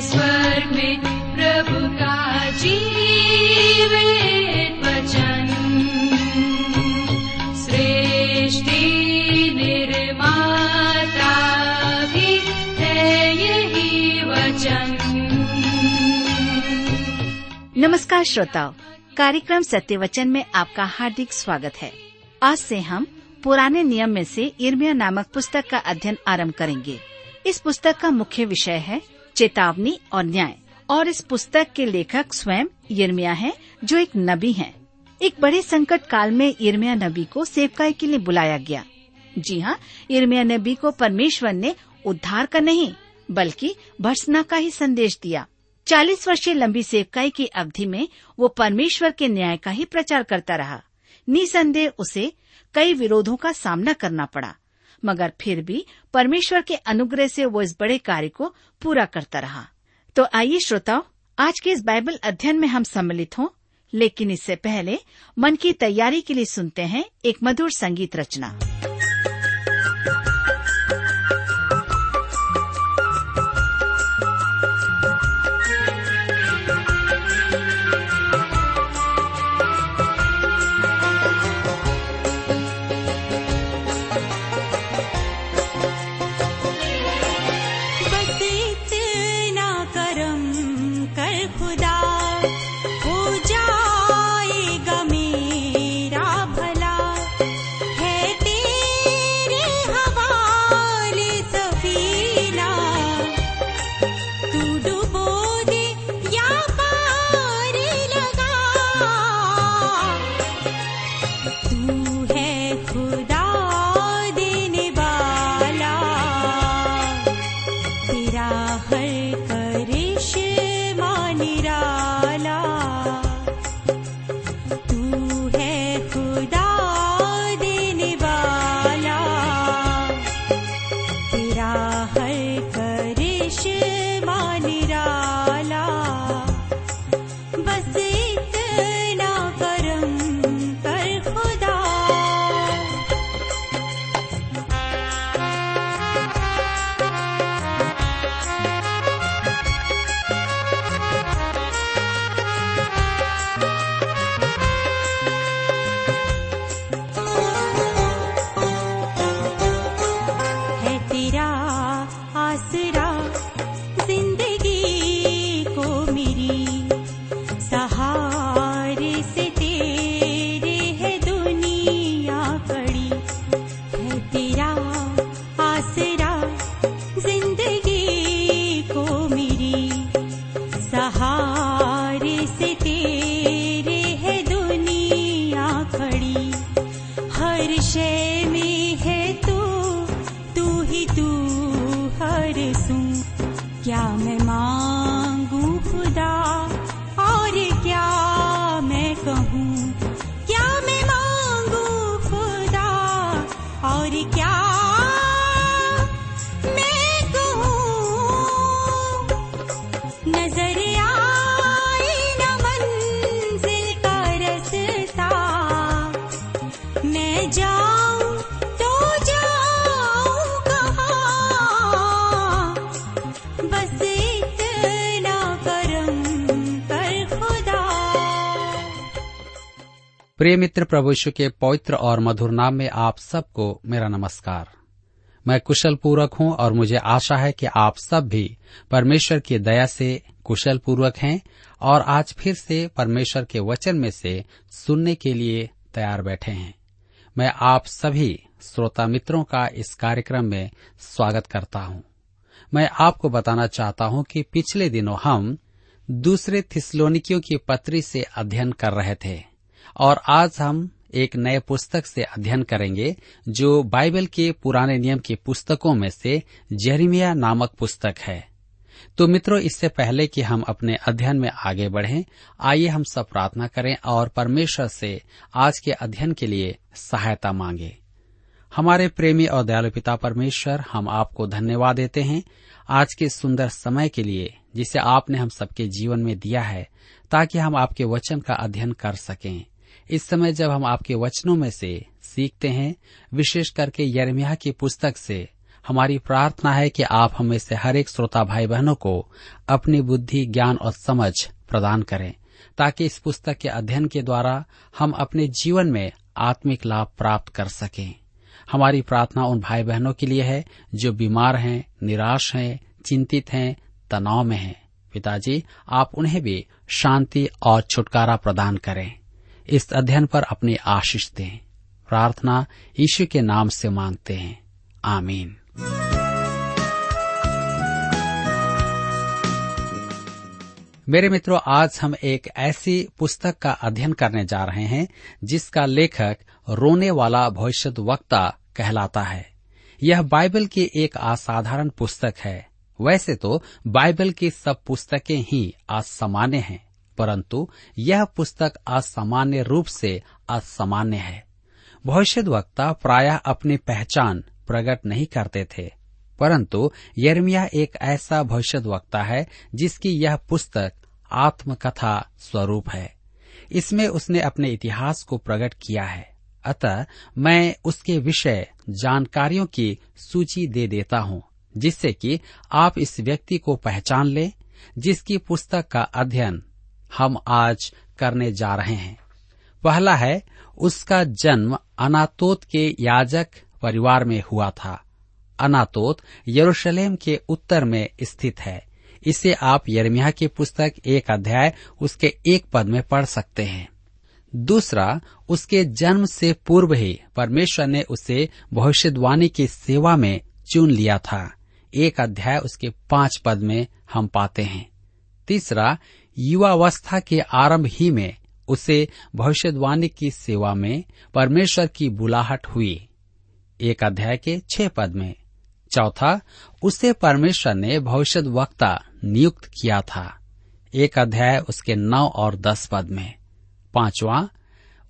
स्वर्ग में प्रभु का वचन। सृष्टि निर्माता भी है यही वचन। नमस्कार श्रोताओं, कार्यक्रम सत्य वचन में आपका हार्दिक स्वागत है। आज से हम पुराने नियम में से इर्मिया नामक पुस्तक का अध्ययन आरंभ करेंगे। इस पुस्तक का मुख्य विषय है चेतावनी और न्याय। और इस पुस्तक के लेखक स्वयं यिर्मिया हैं, जो एक नबी हैं। एक बड़े संकट काल में इर्मिया नबी को सेवकाई के लिए बुलाया गया। जी हाँ इर्मिया नबी को परमेश्वर ने उद्धार का नहीं, बल्कि भर्सना का ही संदेश दिया। चालीस वर्षीय लंबी सेवकाई की अवधि में वो परमेश्वर के न्याय का ही प्रचार करता रहा। निसंदेह उसे कई विरोधों का सामना करना पड़ा। मगर फिर भी परमेश्वर के अनुग्रह से वो इस बड़े कार्य को पूरा करता रहा। तो आइए श्रोताओं, आज के इस बाइबल अध्ययन में हम सम्मिलित हों, लेकिन इससे पहले मन की तैयारी के लिए सुनते हैं एक मधुर संगीत रचना। प्रिय मित्र प्रभु के पवित्र और मधुर नाम में आप सबको मेरा नमस्कार। मैं कुशल पूर्वक हूँ और मुझे आशा है कि आप सब भी परमेश्वर की दया से कुशल पूर्वक हैं और आज फिर से परमेश्वर के वचन में से सुनने के लिए तैयार बैठे हैं। मैं आप सभी श्रोता मित्रों का इस कार्यक्रम में स्वागत करता हूँ। मैं आपको बताना चाहता हूँ कि पिछले दिनों हम दूसरे थिस्लोनिकियों की पत्री से अध्ययन कर रहे थे। और आज हम एक नए पुस्तक से अध्ययन करेंगे, जो बाइबल के पुराने नियम की पुस्तकों में से जेरिमिया नामक पुस्तक है। तो मित्रों, इससे पहले कि हम अपने अध्ययन में आगे बढ़ें, आइए हम सब प्रार्थना करें और परमेश्वर से आज के अध्ययन के लिए सहायता मांगे। हमारे प्रेमी और दयालु पिता परमेश्वर, हम आपको धन्यवाद देते हैं आज के सुंदर समय के लिए, जिसे आपने हम सबके जीवन में दिया है, ताकि हम आपके वचन का अध्ययन कर सकें। इस समय जब हम आपके वचनों में से सीखते हैं, विशेष करके यरमिया की पुस्तक से, हमारी प्रार्थना है कि आप हमें से हर एक श्रोता भाई बहनों को अपनी बुद्धि, ज्ञान और समझ प्रदान करें, ताकि इस पुस्तक के अध्ययन के द्वारा हम अपने जीवन में आत्मिक लाभ प्राप्त कर सकें। हमारी प्रार्थना उन भाई बहनों के लिए है जो बीमार हैं, निराश हैं, चिंतित हैं, तनाव में हैं। पिताजी, आप उन्हें भी शांति और छुटकारा प्रदान करें। इस अध्ययन पर अपनी आशीष दें। प्रार्थना यीशु के नाम से मांगते हैं। आमीन। मेरे मित्रों, आज हम एक ऐसी पुस्तक का अध्ययन करने जा रहे हैं, जिसका लेखक रोने वाला भविष्य वक्ता कहलाता है। यह बाइबल की एक असाधारण पुस्तक है। वैसे तो बाइबल की सब पुस्तकें ही असामान्य हैं। परंतु यह पुस्तक असामान्य रूप से असामान्य है। भविष्य वक्ता प्रायः अपनी पहचान प्रकट नहीं करते थे। परंतु यर्मिया एक ऐसा भविष्य वक्ता है जिसकी यह पुस्तक आत्मकथा स्वरूप है। इसमें उसने अपने इतिहास को प्रकट किया है। अतः मैं उसके विषय जानकारियों की सूची दे देता हूँ, जिससे कि आप इस व्यक्ति को पहचान लें, जिसकी पुस्तक का अध्ययन हम आज करने जा रहे हैं। पहला है, उसका जन्म अनातोत के याजक परिवार में हुआ था। अनातोत यरूशलेम के उत्तर में स्थित है। इसे आप यर्मिया की पुस्तक एक अध्याय उसके एक पद में पढ़ सकते हैं। दूसरा, उसके जन्म से पूर्व ही परमेश्वर ने उसे भविष्यवाणी की सेवा में चुन लिया था। एक अध्याय उसके पाँच पद में हम पाते हैं। तीसरा युवावस्था के आरंभ ही में उसे भविष्यवाणी की सेवा में परमेश्वर की बुलाहट हुई। एक अध्याय के छह पद में, चौथा, उसे परमेश्वर ने भविष्य वक्ता नियुक्त किया था। एक अध्याय उसके नौ और दस पद में, पांचवा,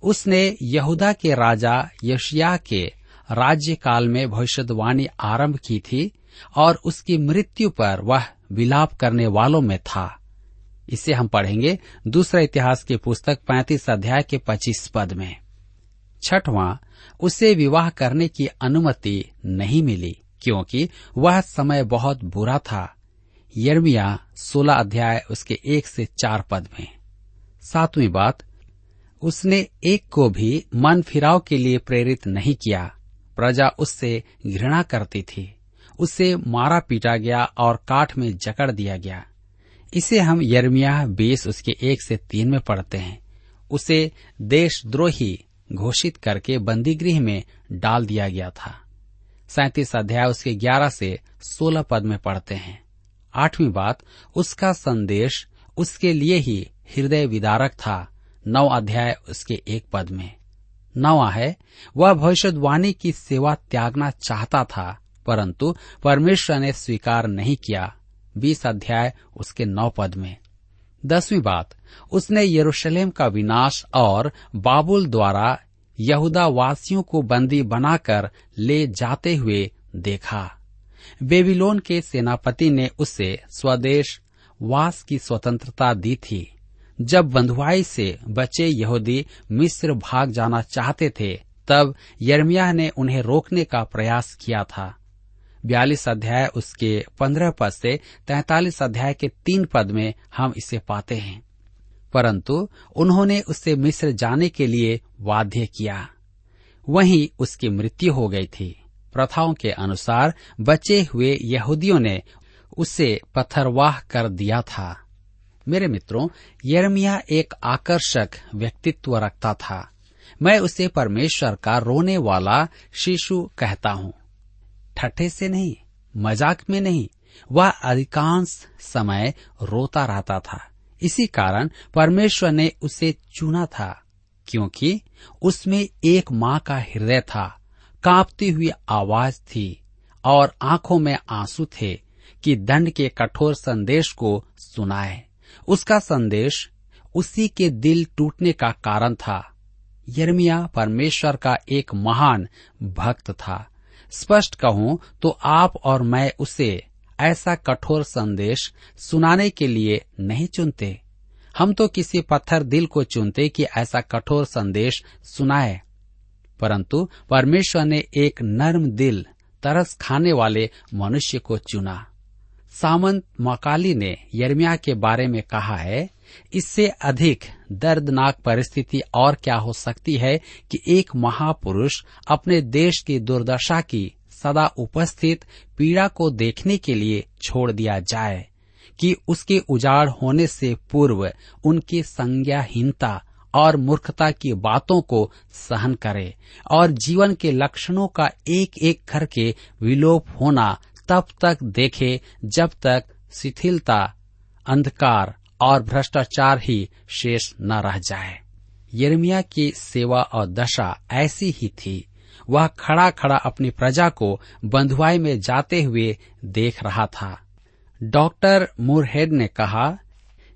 उसने यहूदा के राजा यशिया के राज्य काल में भविष्यवाणी आरंभ की थी और उसकी मृत्यु पर वह विलाप करने वालों में था। इसे हम पढ़ेंगे दूसरा इतिहास की पुस्तक पैंतीस अध्याय के पच्चीस पद में। छठवां, उसे विवाह करने की अनुमति नहीं मिली, क्योंकि वह समय बहुत बुरा था। यर्मिया सोलह अध्याय उसके एक से चार पद में। सातवीं बात, उसने एक को भी मन फिराव के लिए प्रेरित नहीं किया। प्रजा उससे घृणा करती थी। उसे मारा पीटा गया और काठ में जकड़ दिया गया। इसे हम यर्मिया बीस उसके एक से तीन में पढ़ते हैं। उसे देशद्रोही घोषित करके बंदीगृह में डाल दिया गया था। सैतीस अध्याय उसके ग्यारह से सोलह पद में पढ़ते हैं। आठवीं बात, उसका संदेश उसके लिए ही हृदय विदारक था, नौ अध्याय उसके एक पद में। नवा है वह भविष्यवाणी की सेवा त्यागना चाहता था, परंतु परमेश्वर ने स्वीकार नहीं किया। बीस अध्याय उसके नौ पद में। दसवीं बात, उसने यरूशलेम का विनाश और बाबुल द्वारा यहूदा वासियों को बंदी बनाकर ले जाते हुए देखा। बेबीलोन के सेनापति ने उसे स्वदेश वास की स्वतंत्रता दी थी। जब बंधुआई से बचे यहूदी मिस्र भाग जाना चाहते थे, तब यर्मिया ने उन्हें रोकने का प्रयास किया था। बयालीस अध्याय उसके पंद्रह पद से तैतालीस अध्याय के तीन पद में हम इसे पाते हैं। परंतु उन्होंने उससे मिस्र जाने के लिए बाध्य किया। वहीं उसकी मृत्यु हो गई थी। प्रथाओं के अनुसार बचे हुए यहूदियों ने उसे पत्थरवाह कर दिया था। मेरे मित्रों यर्मिया एक आकर्षक व्यक्तित्व रखता था। मैं उसे परमेश्वर का रोने वाला शिशु कहता हूँ। ठट्ठे से नहीं, मज़ाक में नहीं, वह अधिकांश समय रोता रहता था। इसी कारण परमेश्वर ने उसे चुना था, क्योंकि उसमें एक माँ का हृदय था, कांपती हुई आवाज़ थी और आँखों में आँसू थे कि दंड के कठोर संदेश को सुनाए। उसका संदेश उसी के दिल टूटने का कारण था। यर्मिया परमेश्वर का एक महान भक्त था। स्पष्ट कहूँ तो आप और मैं उसे ऐसा कठोर संदेश सुनाने के लिए नहीं चुनते। हम तो किसी पत्थर दिल को चुनते कि ऐसा कठोर संदेश सुनाए। परंतु परमेश्वर ने एक नर्म दिल, तरस खाने वाले मनुष्य को चुना। सामंत मकाली ने यर्मिया के बारे में कहा है इससे अधिक दर्दनाक परिस्थिति और क्या हो सकती है कि एक महापुरुष अपने देश की दुर्दशा की सदा उपस्थित पीड़ा को देखने के लिए छोड़ दिया जाए, कि उसके उजाड़ होने से पूर्व उनकी संज्ञाहीनता और मूर्खता की बातों को सहन करे और जीवन के लक्षणों का एक एक करके विलोप होना तब तक देखे जब तक शिथिलता, अंधकार और भ्रष्टाचार ही शेष न रह जाए। यर्मिया की सेवा और दशा ऐसी ही थी। वह खड़ा खड़ा अपनी प्रजा को बंधुआई में जाते हुए देख रहा था। डॉक्टर मुरहेड ने कहा,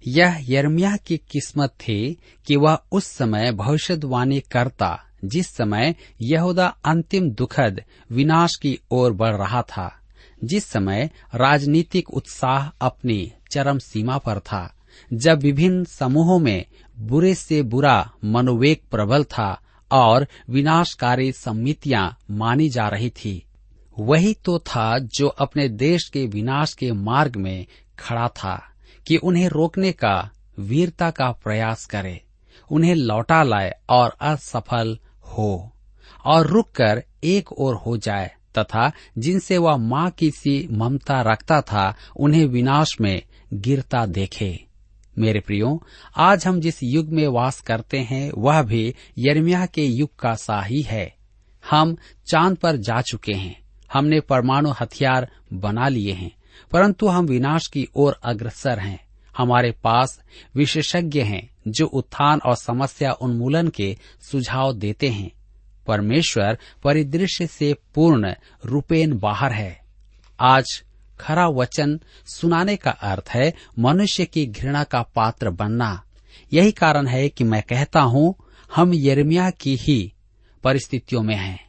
यह यर्मिया की किस्मत थी कि वह उस समय भविष्यवाणी करता, जिस समय यहूदा अंतिम दुखद विनाश की ओर बढ़ रहा था, जिस समय राजनीतिक उत्साह अपनी चरम सीमा पर था। जब विभिन्न समूहों में बुरे से बुरा मनोवेग प्रबल था और विनाशकारी समितियाँ मानी जा रही थी, वही तो था जो अपने देश के विनाश के मार्ग में खड़ा था कि उन्हें रोकने का, वीरता का प्रयास करे, उन्हें लौटा लाए और असफल हो, और रुककर एक ओर हो जाए, तथा जिनसे वह माँ की सी ममता रखता था, उन्हें विनाश में गिरता देखे। मेरे प्रियो, आज हम जिस युग में वास करते हैं, वह भी यर्मिया के युग का सा ही है। हम चाँद पर जा चुके हैं। हमने परमाणु हथियार बना लिए हैं, परंतु हम विनाश की ओर अग्रसर हैं। हमारे पास विशेषज्ञ हैं, जो उत्थान और समस्या उन्मूलन के सुझाव देते हैं। परमेश्वर परिदृश्य से पूर्ण रूपेण बाहर है। आज खरा वचन सुनाने का अर्थ है मनुष्य की घृणा का पात्र बनना। यही कारण है कि मैं कहता हूँ, हम यर्मिया की ही परिस्थितियों में हैं।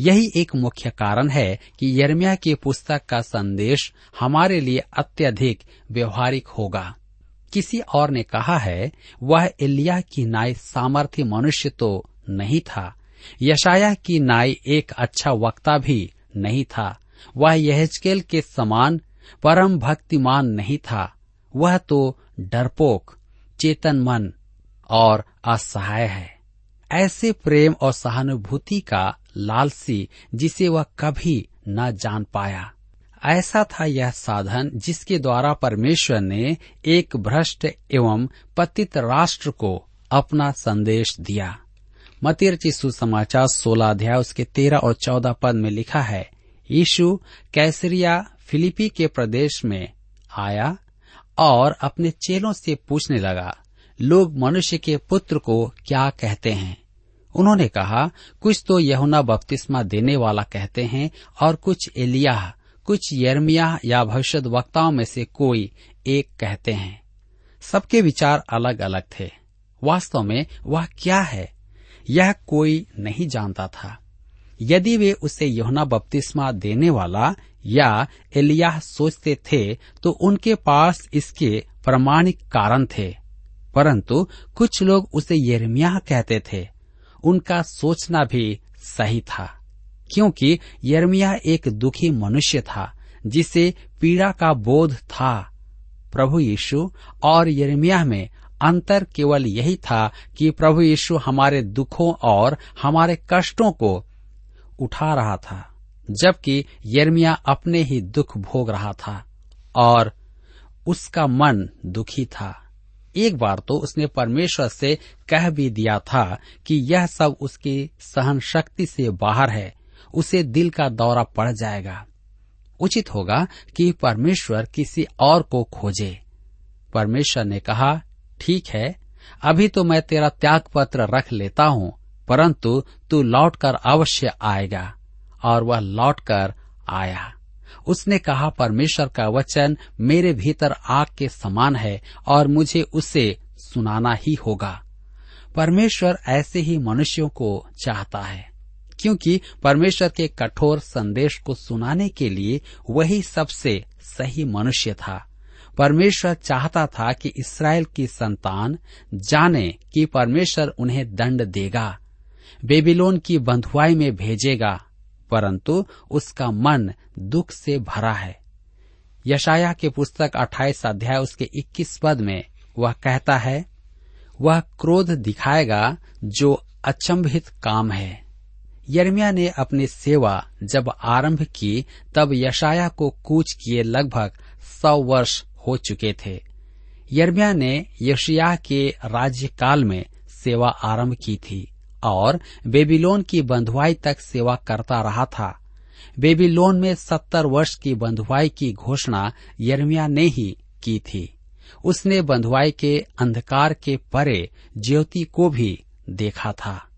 यही एक मुख्य कारण है कि यर्मिया की पुस्तक का संदेश हमारे लिए अत्यधिक व्यवहारिक होगा। किसी और ने कहा है, वह एलिया की नाई सामर्थ्य मनुष्य तो नहीं था यशाया की नाई एक अच्छा वक्ता भी नहीं था। वह यहजकेल के समान परम भक्तिमान नहीं था। वह तो डरपोक चेतन मन और असहाय है। ऐसे प्रेम और सहानुभूति का लालसी जिसे वह कभी न जान पाया। ऐसा था यह साधन जिसके द्वारा परमेश्वर ने एक भ्रष्ट एवं पतित राष्ट्र को अपना संदेश दिया। मतिरची सुसमाचार सोलह अध्याय उसके तेरह और चौदह पद में लिखा है यीशु कैसरिया फिलिपी के प्रदेश में आया और अपने चेलों से पूछने लगा, लोग मनुष्य के पुत्र को क्या कहते हैं? उन्होंने कहा, कुछ तो यहुना बपतिस्मा देने वाला कहते हैं और कुछ एलिया कुछ यर्मिया या भविष्य वक्ताओं में से कोई एक कहते हैं। सबके विचार अलग अलग थे। वास्तव में वह क्या है, यह कोई नहीं जानता था। यदि वे उसे यहुना बपतिस्मा देने वाला या एलिया सोचते थे तो उनके पास इसके प्रमाणिक कारण थे। परंतु कुछ लोग उसे यर्मिया कहते थे। उनका सोचना भी सही था, क्योंकि यरमिया एक दुखी मनुष्य था, जिसे पीड़ा का बोध था। प्रभु यीशु और यर्मिया में अंतर केवल यही था कि प्रभु यीशु हमारे दुखों और हमारे कष्टों को उठा रहा था, जबकि यर्मिया अपने ही दुख भोग रहा था और उसका मन दुखी था। एक बार तो उसने परमेश्वर से कह भी दिया था कि यह सब उसकी सहन शक्ति से बाहर है, उसे दिल का दौरा पड़ जाएगा। उचित होगा कि परमेश्वर किसी और को खोजे। परमेश्वर ने कहा, ठीक है, अभी तो मैं तेरा त्याग पत्र रख लेता हूँ परंतु तू लौटकर अवश्य आएगा, और वह लौटकर आया। उसने कहा, परमेश्वर का वचन मेरे भीतर आग के समान है, और मुझे उसे सुनाना ही होगा। परमेश्वर ऐसे ही मनुष्यों को चाहता है, क्योंकि परमेश्वर के कठोर संदेश को सुनाने के लिए वही सबसे सही मनुष्य था। परमेश्वर चाहता था कि इसराइल की संतान जाने कि परमेश्वर उन्हें दंड देगा। बेबीलोन की बंधुआई में भेजेगा, परंतु उसका मन दुख से भरा है। यशाया के पुस्तक 28 अध्याय उसके 21 पद में वह कहता है, वह क्रोध दिखाएगा जो अचंभित काम है। यर्मिया ने अपनी सेवा जब आरंभ की, तब यशाया को कूच किए लगभग सौ वर्ष हो चुके थे। यर्मिया ने यशिया के राज्यकाल में सेवा आरंभ की थी। और बेबीलोन की बंधुआई तक सेवा करता रहा था। बेबीलोन में सत्तर वर्ष की बंधुआई की घोषणा यर्मिया ने ही की थी। उसने बंधुआई के अंधकार के परे ज्योति को भी देखा था।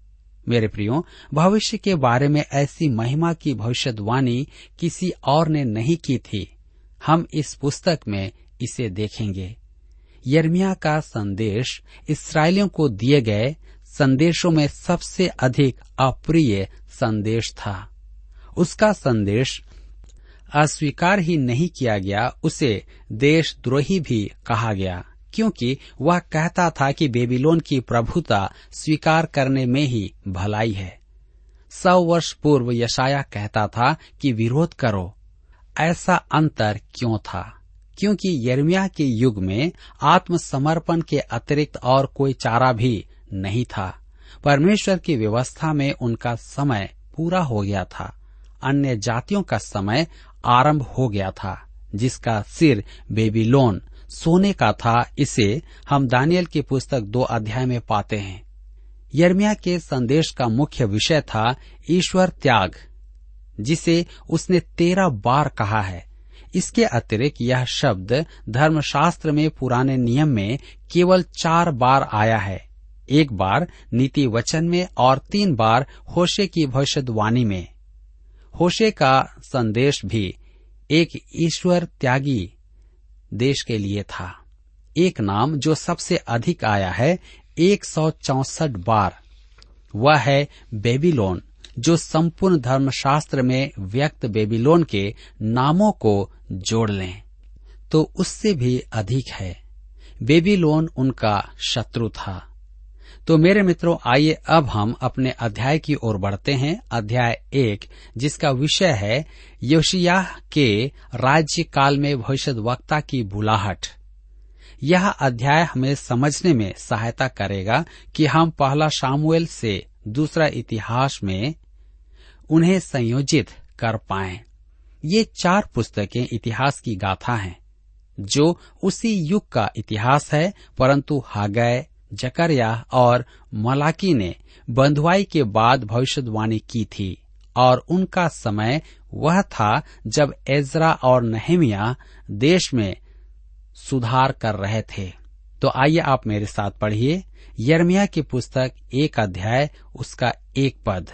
मेरे प्रियो, भविष्य के बारे में ऐसी महिमा की भविष्यवाणी किसी और ने नहीं की थी। हम इस पुस्तक में इसे देखेंगे। यर्मिया का संदेश इसराइलियों को दिए गए संदेशों में सबसे अधिक अप्रिय संदेश था। उसका संदेश अस्वीकार ही नहीं किया गया, उसे देशद्रोही भी कहा गया, क्योंकि वह कहता था कि बेबीलोन की प्रभुता स्वीकार करने में ही भलाई है। सौ वर्ष पूर्व यशाया कहता था कि विरोध करो, ऐसा अंतर क्यों था? क्योंकि यर्मिया के युग में आत्मसमर्पण के अतिरिक्त और कोई चारा भी नहीं था। परमेश्वर की व्यवस्था में उनका समय पूरा हो गया था। अन्य जातियों का समय आरंभ हो गया था, जिसका सिर बेबीलोन सोने का था। इसे हम दानियल की पुस्तक दो अध्याय में पाते हैं। यर्मिया के संदेश का मुख्य विषय था ईश्वर त्याग, जिसे उसने तेरह बार कहा है। इसके अतिरिक्त यह शब्द धर्मशास्त्र में पुराने नियम में केवल चार बार आया है। एक बार नीति वचन में और तीन बार होशे की भविष्यवाणी में। होशे का संदेश भी एक ईश्वर त्यागी देश के लिए था। एक नाम जो सबसे अधिक आया है, एक सौ चौसठ बार। वह है बेबीलोन, जो संपूर्ण धर्मशास्त्र में व्यक्त बेबीलोन के नामों को जोड़ लें। तो उससे भी अधिक है। बेबीलोन उनका शत्रु था। तो मेरे मित्रों, आइए अब हम अपने अध्याय की ओर बढ़ते हैं। अध्याय एक, जिसका विषय है योशिया के राज्य काल में भविष्य वक्ता की बुलाहट। यह अध्याय हमें समझने में सहायता करेगा कि हम पहला शामुएल से दूसरा इतिहास में उन्हें संयोजित कर पाए। ये चार पुस्तकें इतिहास की गाथा हैं, जो उसी युग का इतिहास है, परंतु हागय जकरिया और मलाकी ने बंधुआई के बाद भविष्यवाणी की थी, और उनका समय वह था जब एजरा और नहेमिया देश में सुधार कर रहे थे। तो आइए आप मेरे साथ पढ़िए यर्मिया की पुस्तक एक अध्याय, उसका एक पद।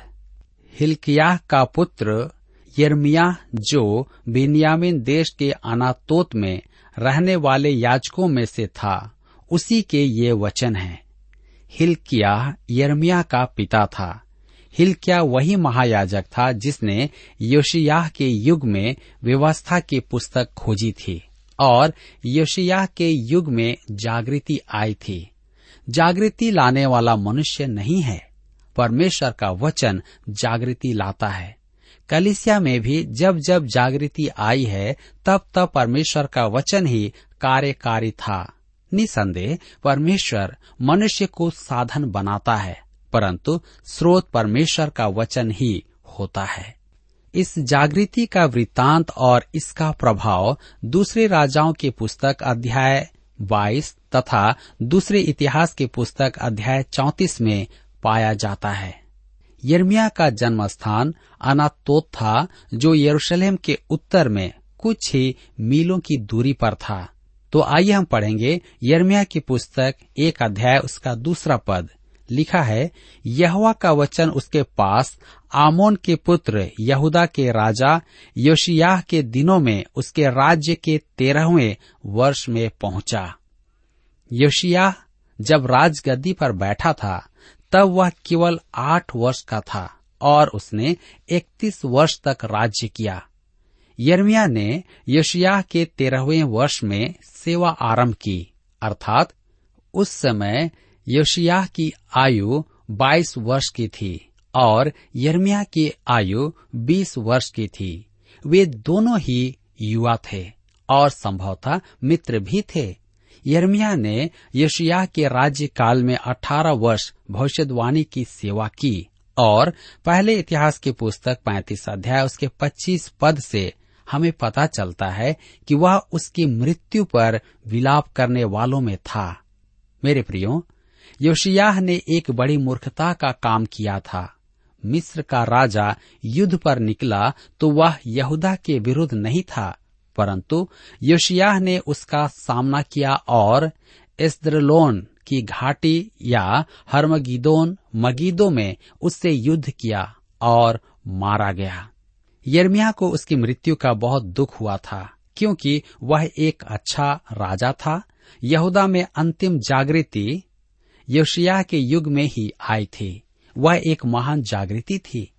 हिलकिया का पुत्र यर्मिया जो बिन्यामिन देश के अनातोत में रहने वाले याजकों में से था उसी के ये वचन हैं। हिलकिया यर्मिया का पिता था। हिलकिया वही महायाजक था जिसने योशियाह के युग में व्यवस्था की पुस्तक खोजी थी और योशियाह के युग में जागृति आई थी। जागृति लाने वाला मनुष्य नहीं है। परमेश्वर का वचन जागृति लाता है। कलिसिया में भी जब जब जागृति आई है, तब तब परमेश्वर का वचन ही कार्यकारी था। निसंदेह परमेश्वर मनुष्य को साधन बनाता है, परंतु स्रोत परमेश्वर का वचन ही होता है। इस जागृति का वृत्तांत और इसका प्रभाव दूसरे राजाओं की पुस्तक अध्याय 22 तथा दूसरे इतिहास की पुस्तक अध्याय 34 में पाया जाता है। यर्मिया का जन्म स्थान अनातोत था जो यरूशलेम के उत्तर में कुछ ही मीलों की दूरी पर था। तो आइए हम पढ़ेंगे यर्मिया की पुस्तक एक अध्याय, उसका दूसरा पद। लिखा है, यहवा का वचन उसके पास, आमोन के पुत्र, यहूदा के राजा, योशियाह के दिनों में उसके राज्य के तेरहवें वर्ष में पहुँचा। योशियाह जब राजगद्दी पर बैठा था, तब वह केवल आठ वर्ष का था और उसने इकतीस वर्ष तक राज्य किया। यर्मिया ने योशियाह के तेरहवें वर्ष में सेवा आरंभ की, अर्थात उस समय योशियाह की आयु 22 वर्ष की थी और यर्मिया की आयु 20 वर्ष की थी। वे दोनों ही युवा थे और संभवतः मित्र भी थे। यर्मिया ने यशिया के राज्य काल में 18 वर्ष भविष्यवाणी की सेवा की और पहले इतिहास की पुस्तक 35 अध्याय उसके 25 पद से हमें पता चलता है कि वह उसकी मृत्यु पर विलाप करने वालों में था। मेरे प्रियो, योशियाह ने एक बड़ी मूर्खता का काम किया था। मिस्र का राजा युद्ध पर निकला तो वह यहूदा के विरुद्ध नहीं था, परंतु योशियाह ने उसका सामना किया और एस्द्रलोन की घाटी या हरमगीदोन, मगीदो में उससे युद्ध किया और मारा गया। यर्मिया को उसकी मृत्यु का बहुत दुख हुआ था, क्योंकि वह एक अच्छा राजा था। यहूदा में अंतिम जागृति योशिया के युग में ही आई थी। वह एक महान जागृति थी।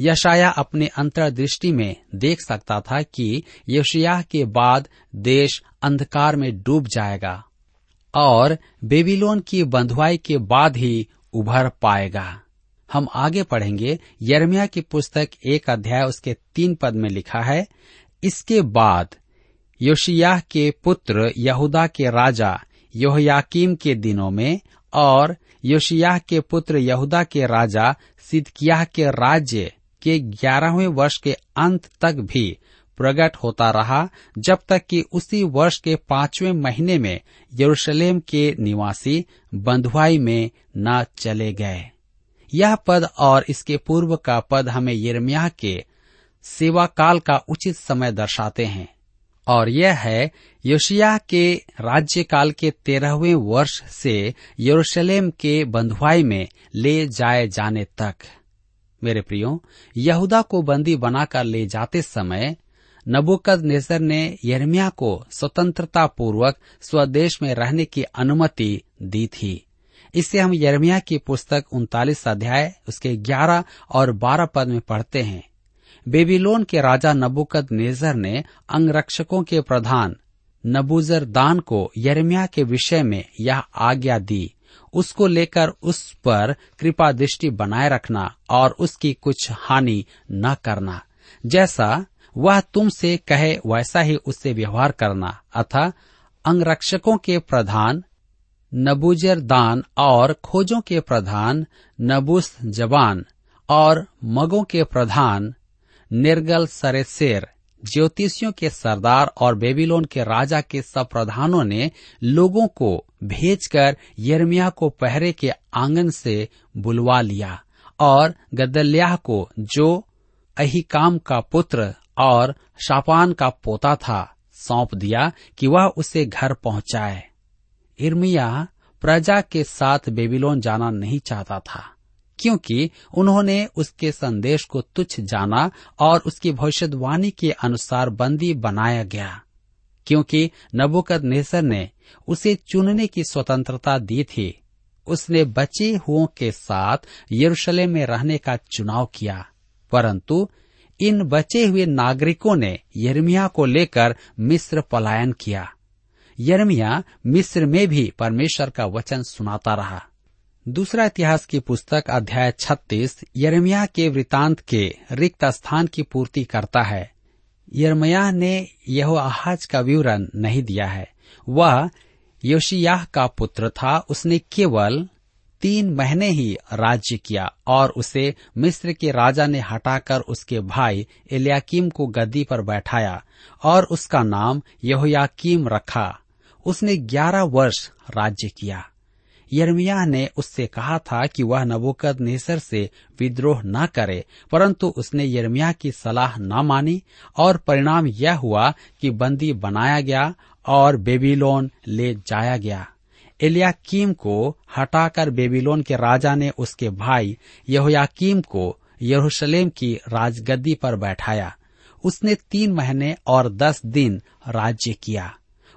यशाया अपने अंतर्दृष्टि में देख सकता था कि योशिया के बाद देश अंधकार में डूब जाएगा और बेबीलोन की बंधुआई के बाद ही उभर पाएगा। हम आगे पढ़ेंगे यरमिया की पुस्तक एक अध्याय उसके तीन पद में लिखा है, इसके बाद योशियाह के पुत्र यहूदा के राजा योहयाकीम के दिनों में और योशियाह के पुत्र यहूदा के राजा सिदकियाह के राज्य के ग्यारहवें वर्ष के अंत तक भी प्रकट होता रहा, जब तक कि उसी वर्ष के पाँचवें महीने में यरूशलेम के निवासी बंधुआई में न चले गए। यह पद और इसके पूर्व का पद हमें यिर्मयाह के सेवा काल का उचित समय दर्शाते हैं। और यह है योशिया के राज्यकाल के तेरहवें वर्ष से यरूशलेम के बंधुआई में ले जाए जाने तक। मेरे प्रियो, यहूदा को बंदी बनाकर ले जाते समय नबुकद नेसर ने यर्मिया को स्वतंत्रता पूर्वक स्वदेश में रहने की अनुमति दी थी। इससे हम यरमिया की पुस्तक उनतालीस अध्याय, उसके ग्यारह और बारह पद में पढ़ते हैं। बेबीलोन के राजा नबुकद नेजर ने अंगरक्षकों के प्रधान नबूजर दान को यरमिया के विषय में यह आज्ञा दी। उसको लेकर उस पर कृपा दृष्टि बनाए रखना और उसकी कुछ हानि न करना। जैसा, वह तुमसे कहे, वैसा ही उससे व्यवहार करना। अतः, अंगरक्षकों के प्रधान नबूजर दान और खोजों के प्रधान नबूस जबान और मगों के प्रधान निर्गल सरेसेर ज्योतिषियों के सरदार और बेबीलोन के राजा के सब प्रधानों ने लोगों को भेजकर यर्मिया को पहरे के आँगन से बुलवा लिया और गदल्याह को, जो अहिकाम का पुत्र और शापान का पोता था, सौंप दिया कि वह उसे घर पहुँचाए। इर्मिया प्रजा के साथ बेबीलोन जाना नहीं चाहता था, क्योंकि उन्होंने उसके संदेश को तुच्छ जाना और उसकी भविष्यवाणी के अनुसार बंदी बनाया गया, क्योंकि नबुकद नेसर ने उसे चुनने की स्वतंत्रता दी थी। उसने बचे हुओं के साथ यरूशलेम में रहने का चुनाव किया, परंतु इन बचे हुए नागरिकों ने यर्मिया को लेकर मिस्र पलायन किया। यर्मिया मिस्र में भी परमेश्वर का वचन सुनाता रहा। दूसरा इतिहास की पुस्तक अध्याय 36 यरमिया के वृतांत के रिक्त स्थान की पूर्ति करता है। यर्मया ने यह आहाज का विवरण नहीं दिया है। वह योशियाह का पुत्र था, उसने केवल तीन महीने ही राज्य किया और उसे मिस्र के राजा ने हटाकर उसके भाई एलियाकीम को गद्दी पर बैठाया और उसका नाम यहोयाकीम रखा। उसने ग्यारह वर्ष राज्य किया। यर्मिया ने उससे कहा था कि वह नबोकद नेसर से विद्रोह न करे, परंतु उसने यर्मिया की सलाह न मानी और परिणाम यह हुआ कि बंदी बनाया गया और बेबीलोन ले जाया गया। एलियाकीम को हटाकर बेबीलोन के राजा ने उसके भाई यहोयाकीम को यरूशलेम की राजगद्दी पर बैठाया। उसने तीन महीने और दस दिन राज्य किया।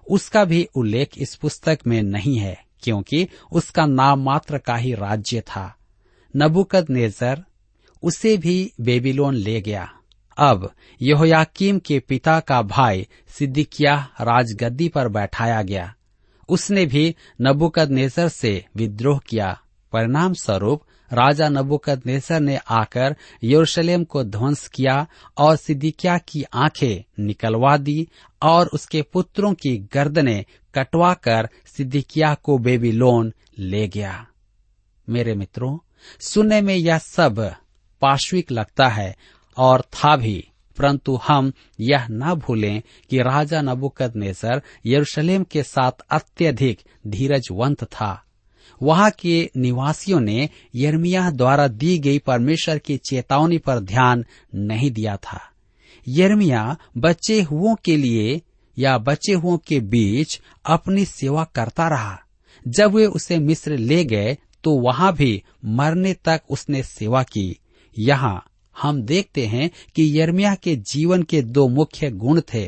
उसका भी उल्लेख इस पुस्तक में नहीं है, क्योंकि उसका नाम मात्र का ही राज्य था। नबुकद नेजर उसे भी बेबीलोन ले गया। अब यहोयाकीम के पिता का भाई सिद्दिकिया राजगद्दी पर बैठाया गया। उसने भी नबुकद नेजर से विद्रोह किया। परिणाम स्वरूप राजा नबुकद नेसर ने आकर यरूशलेम को ध्वंस किया और सिद्दिकिया की आँखें निकलवा दी और उसके पुत्रों की गर्दनें कटवाकर सिद्दिकिया को बेबीलोन ले गया। मेरे मित्रों, सुनने में यह सब पाश्विक लगता है और था भी, परंतु हम यह न भूलें कि राजा नबुकद नेसर यरूशलेम के साथ अत्यधिक धीरजवंत था। वहाँ के निवासियों ने यर्मिया द्वारा दी गई परमेश्वर की चेतावनी पर ध्यान नहीं दिया था। यर्मिया बचे हुओं के लिए या बचे हुओं के बीच अपनी सेवा करता रहा। जब वे उसे मिस्र ले गए तो वहाँ भी मरने तक उसने सेवा की। यहाँ हम देखते हैं कि यर्मिया के जीवन के दो मुख्य गुण थे,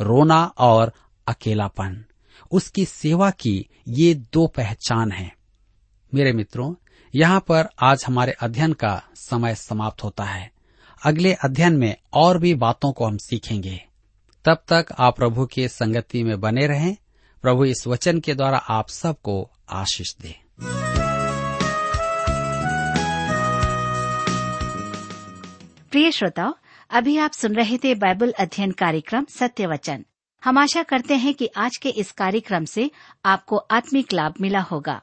रोना और अकेलापन। उसकी सेवा की ये दो पहचान हैं। मेरे मित्रों, यहाँ पर आज हमारे अध्ययन का समय समाप्त होता है। अगले अध्ययन में और भी बातों को हम सीखेंगे। तब तक आप प्रभु के संगति में बने रहें, प्रभु इस वचन के द्वारा आप सबको आशीष दे। प्रिय श्रोताओ, अभी आप सुन रहे थे बाइबल अध्ययन कार्यक्रम सत्य वचन। हम आशा करते हैं कि आज के इस कार्यक्रम से आपको आत्मिक लाभ मिला होगा।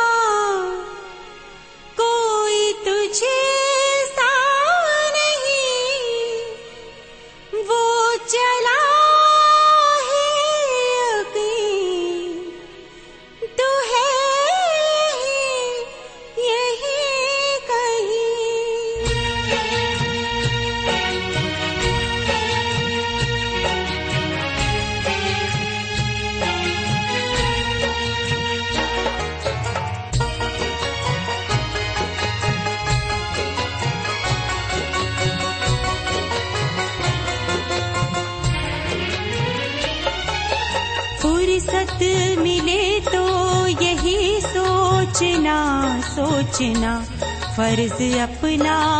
फ़र्ज़ अपना